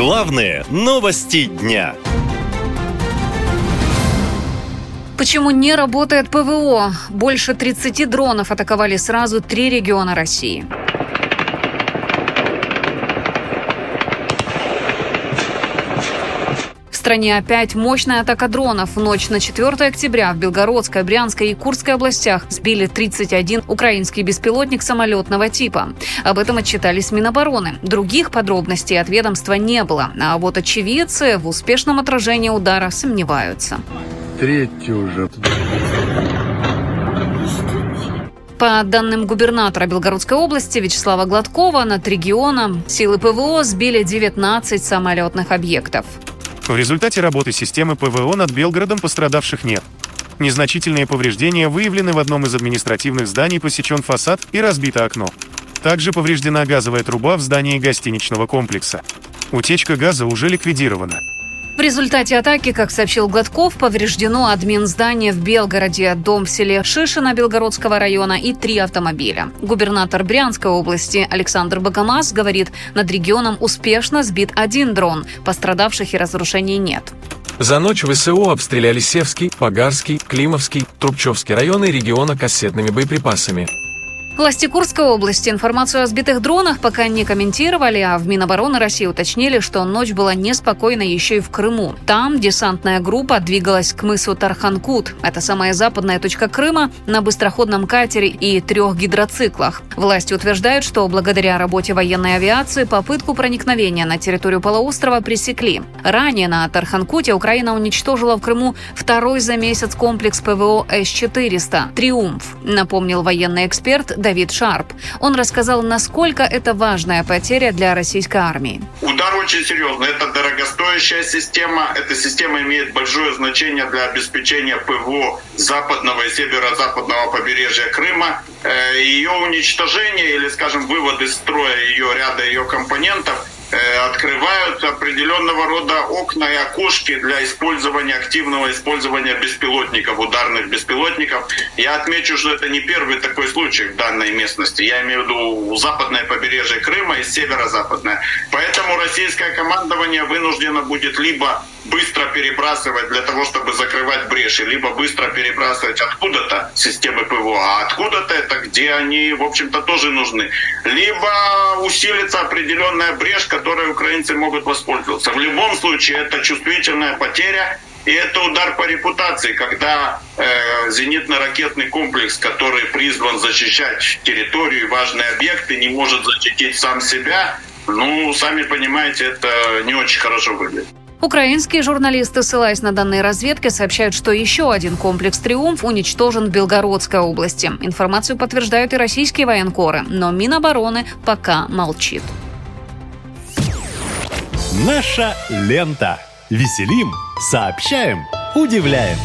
Главные новости дня. Почему не работает ПВО? Больше 30 дронов атаковали сразу три региона России. Стране опять мощная атака дронов. В ночь на 4 октября в Белгородской, Брянской и Курской областях сбили 31 украинский беспилотник самолетного типа. Об этом отчитались Минобороны. Других подробностей от ведомства не было. А вот очевидцы в успешном отражении удара сомневаются. Третий уже. По данным губернатора Белгородской области Вячеслава Гладкова, над регионом силы ПВО сбили 19 самолетных объектов. В результате работы системы ПВО над Белгородом пострадавших нет. Незначительные повреждения выявлены в одном из административных зданий, посечен фасад и разбито окно. Также повреждена газовая труба в здании гостиничного комплекса. Утечка газа уже ликвидирована. В результате атаки, как сообщил Гладков, повреждено админ здания в Белгороде, дом в селе Шишино Белгородского района и три автомобиля. Губернатор Брянской области Александр Богомаз говорит, над регионом успешно сбит один дрон. Пострадавших и разрушений нет. За ночь ВСУ обстреляли Севский, Погарский, Климовский, Трубчевский районы региона кассетными боеприпасами. Власти Курской области информацию о сбитых дронах пока не комментировали, а в Минобороны России уточнили, что ночь была неспокойна еще и в Крыму. Там десантная группа двигалась к мысу Тарханкут. Это самая западная точка Крыма на быстроходном катере и трех гидроциклах. Власти утверждают, что благодаря работе военной авиации попытку проникновения на территорию полуострова пресекли. Ранее на Тарханкуте Украина уничтожила в Крыму второй за месяц комплекс ПВО С-400 «Триумф», напомнил военный эксперт Давид Шарп. Он рассказал, насколько это важная потеря для российской армии. Удар очень серьезный. Это дорогостоящая система. Эта система имеет большое значение для обеспечения ПВО западного и северо-западного побережья Крыма. Э, ее уничтожение или, скажем, вывод из строя ее ряда ее компонентов Э, открывают определенного рода окна и окошки для использования, активного использования беспилотников, ударных беспилотников. Я отмечу, что это не первый такой случай в данной местности. Я имею в виду западное побережье Крыма и северо-западное. Поэтому российское командование вынуждено будет либо быстро перебрасывать для того, чтобы закрывать бреши, либо быстро перебрасывать откуда-то системы ПВО, а откуда-то это, где они, в общем-то, тоже нужны. Либо усилится определенная брешь, которой украинцы могут воспользоваться. В любом случае, это чувствительная потеря, и это удар по репутации, когда э, зенитно-ракетный комплекс, который призван защищать территорию и важные объекты, не может защитить сам себя, ну, сами понимаете, это не очень хорошо выглядит. Украинские журналисты, ссылаясь на данные разведки, сообщают, что еще один комплекс «Триумф» уничтожен в Белгородской области. Информацию подтверждают и российские военкоры, но Минобороны пока молчит. Наша лента. Веселим, сообщаем, удивляем.